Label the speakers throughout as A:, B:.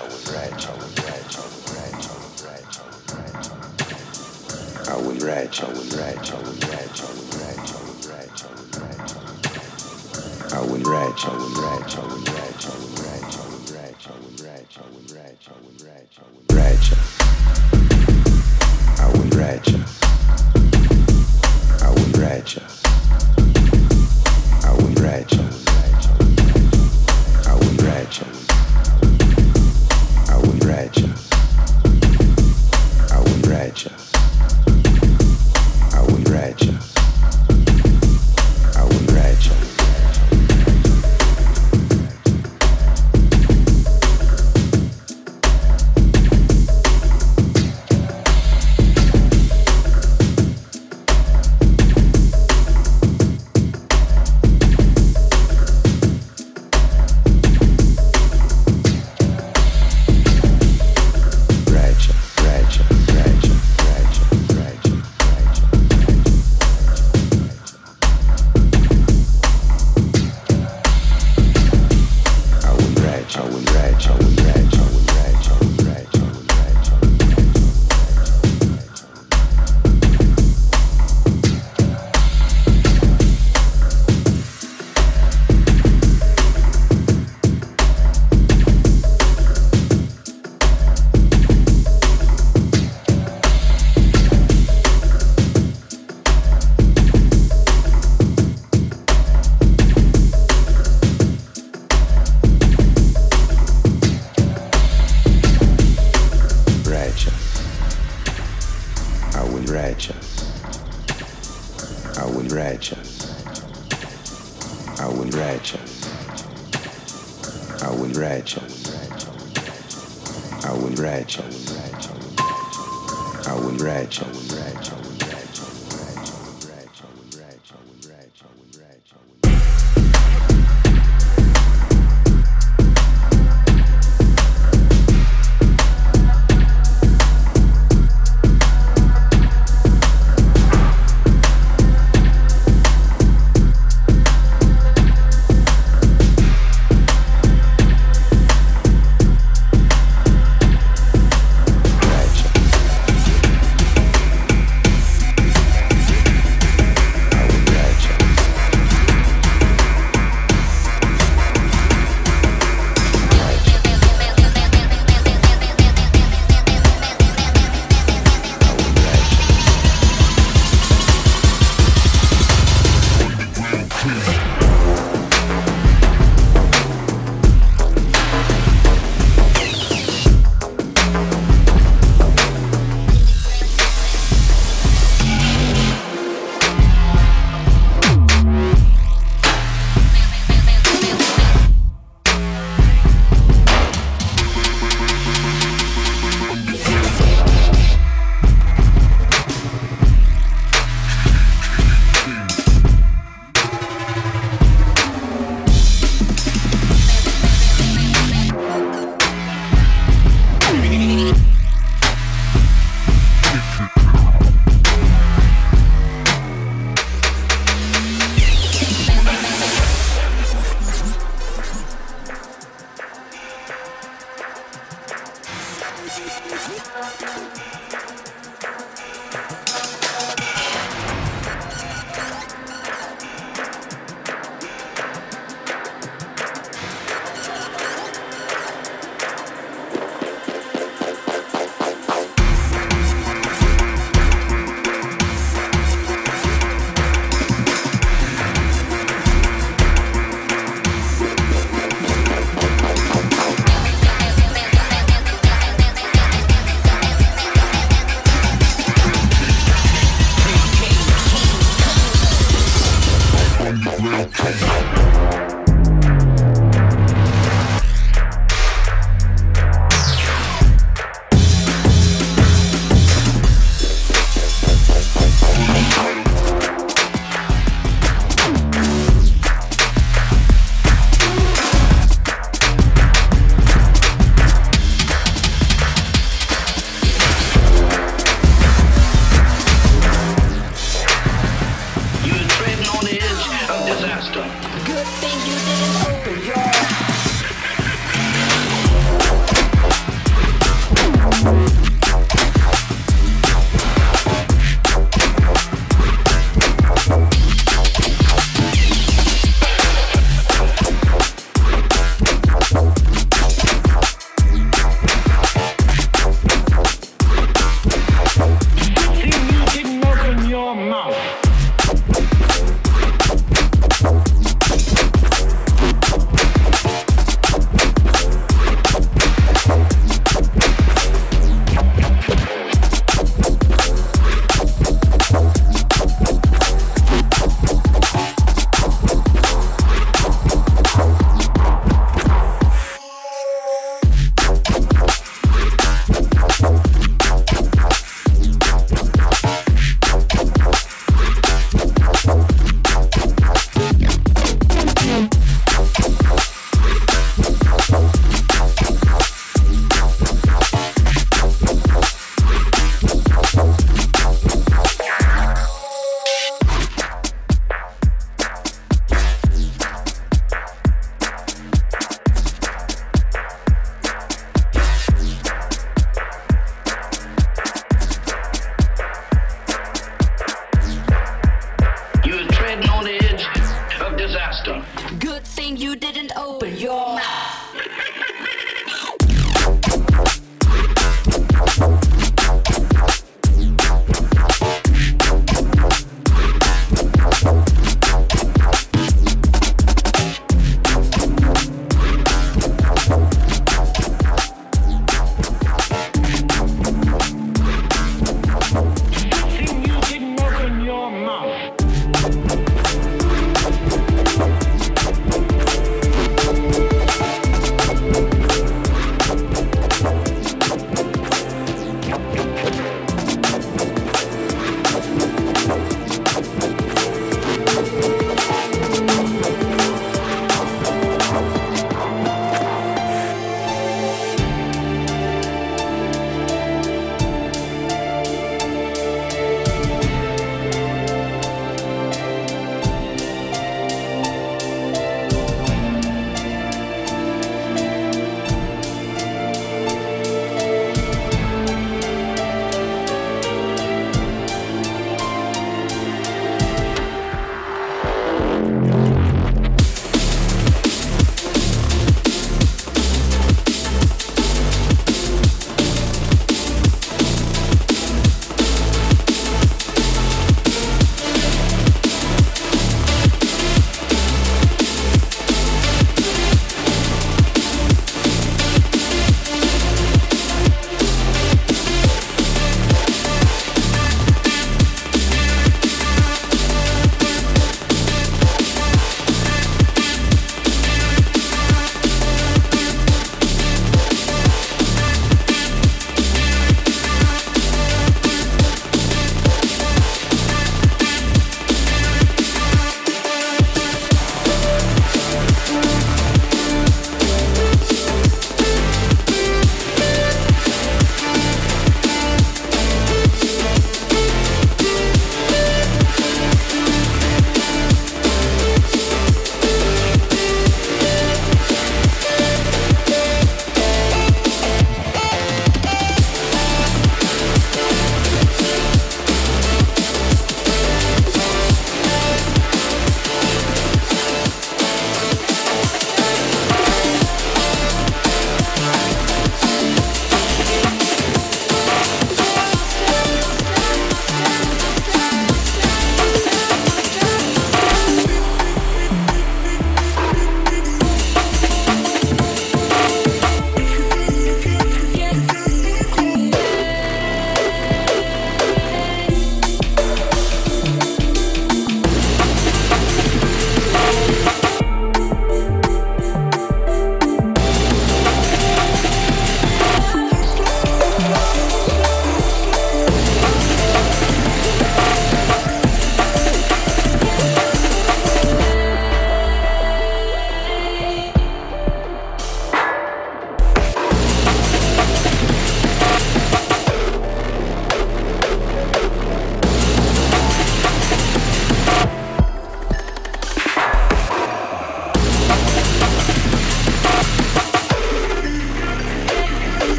A: I was right, I was right, I was right, I was right, I was right. I was right, I was right, I was right, I was right, I was right, I was right. I was right, I was right, I was right.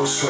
B: Increase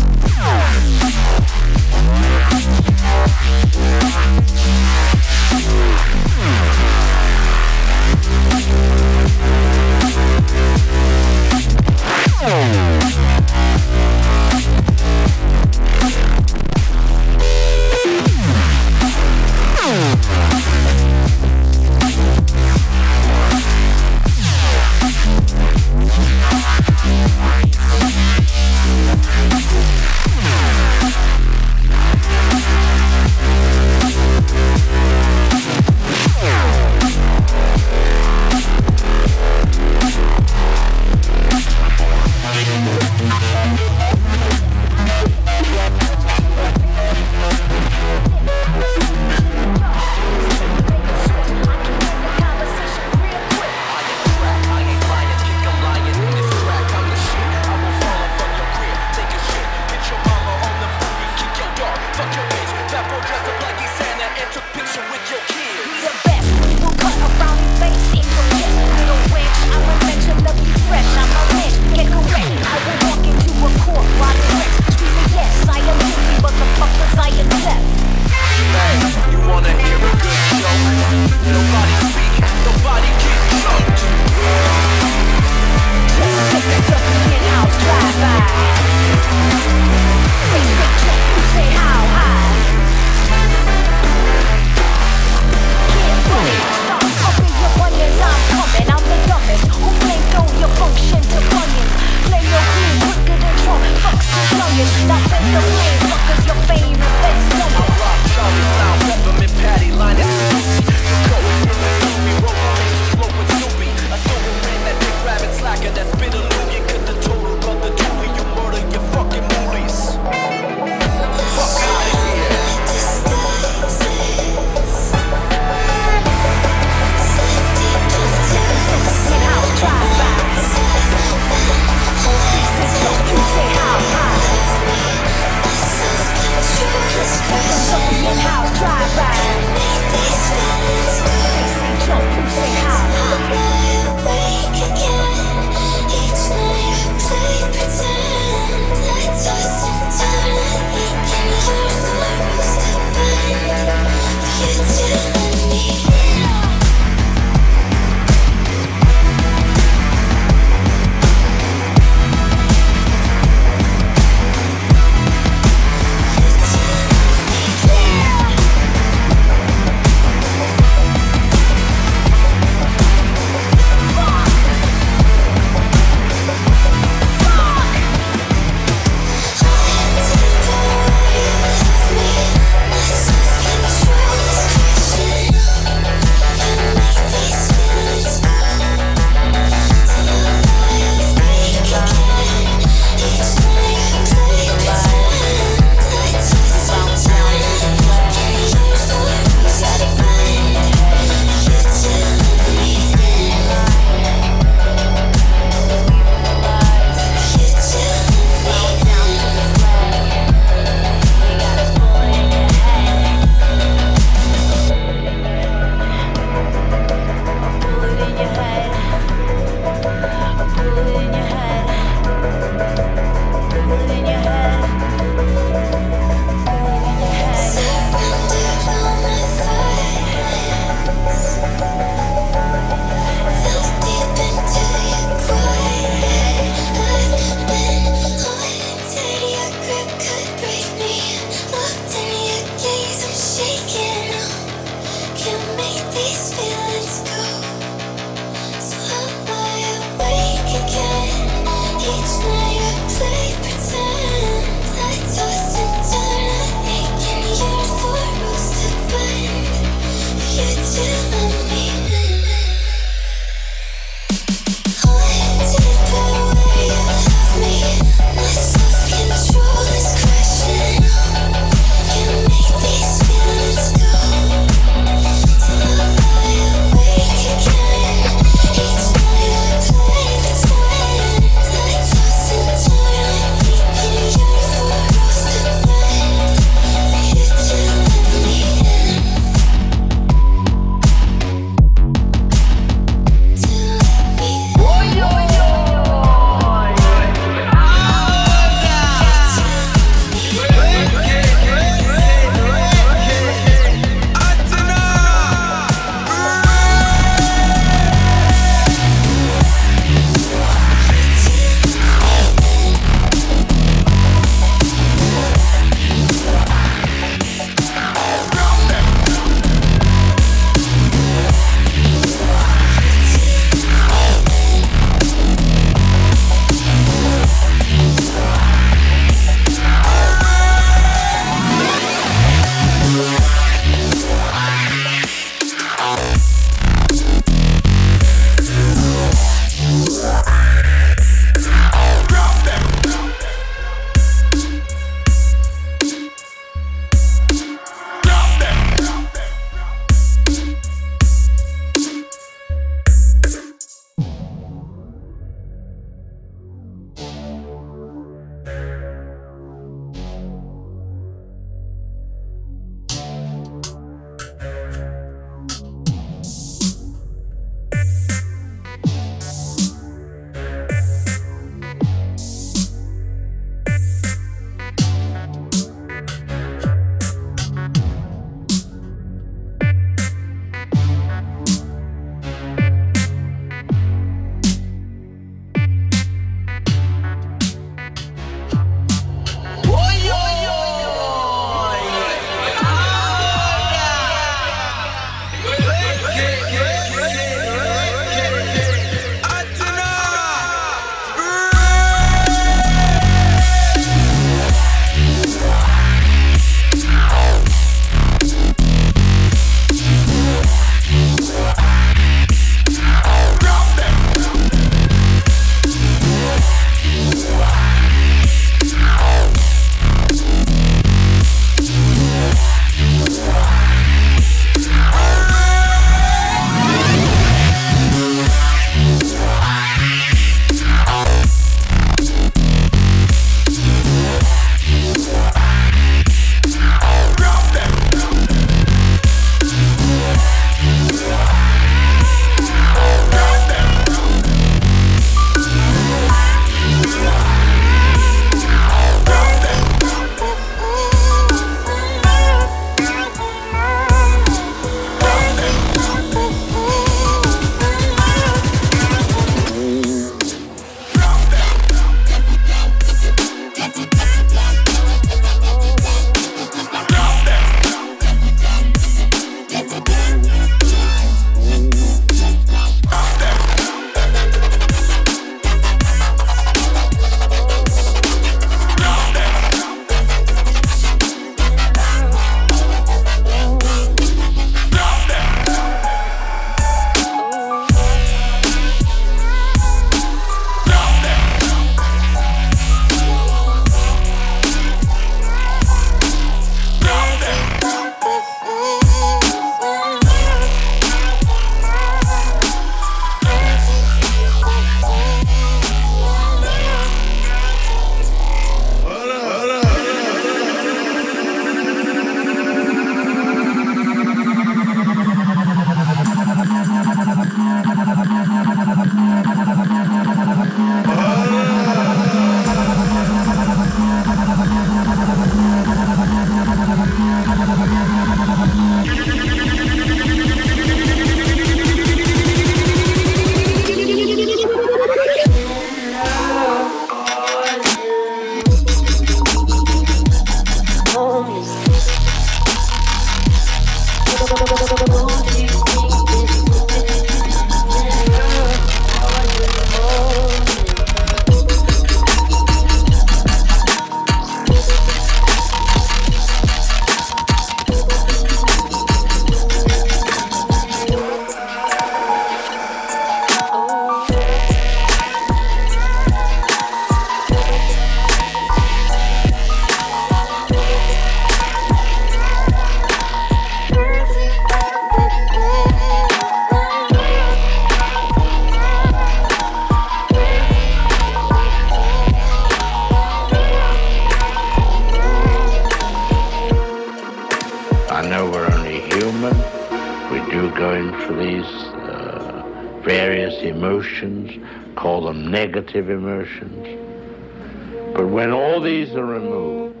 C: But when all these are removed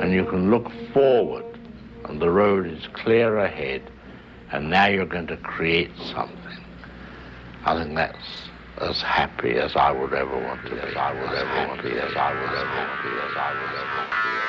C: and you can look forward and the road is clear ahead and now you're going to create something, I think that's as happy as I would ever want to be, as I would ever want to be, as I would ever want to be, as I would ever want to be,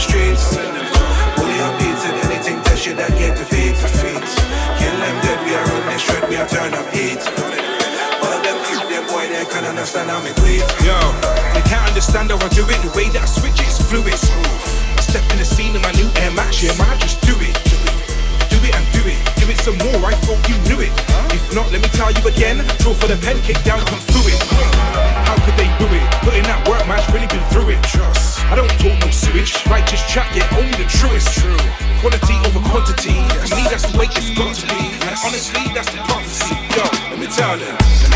D: streets. Bully and beating anything that shit that get feet. Kill them dead, we are on the street, we are turn up heat. All of them keep them boy, they can't understand how me bleed. Yo, they can't understand how I do it. The way that I switch it's fluid. I step in the scene in my new Air Max, yeah, man, just do it. Do it and do it. Do it some more, I thought you knew it. If not, let me tell you again. Draw for the pen, kick down, come through it. How could they do it? Putting that work, man's really been through it. Trust. I don't talk no sewage. Righteous chat, yeah, only the truest. True. Quality over quantity. For me, that's the way it's got to be. And honestly, that's the prophecy. Yo, let me tell you.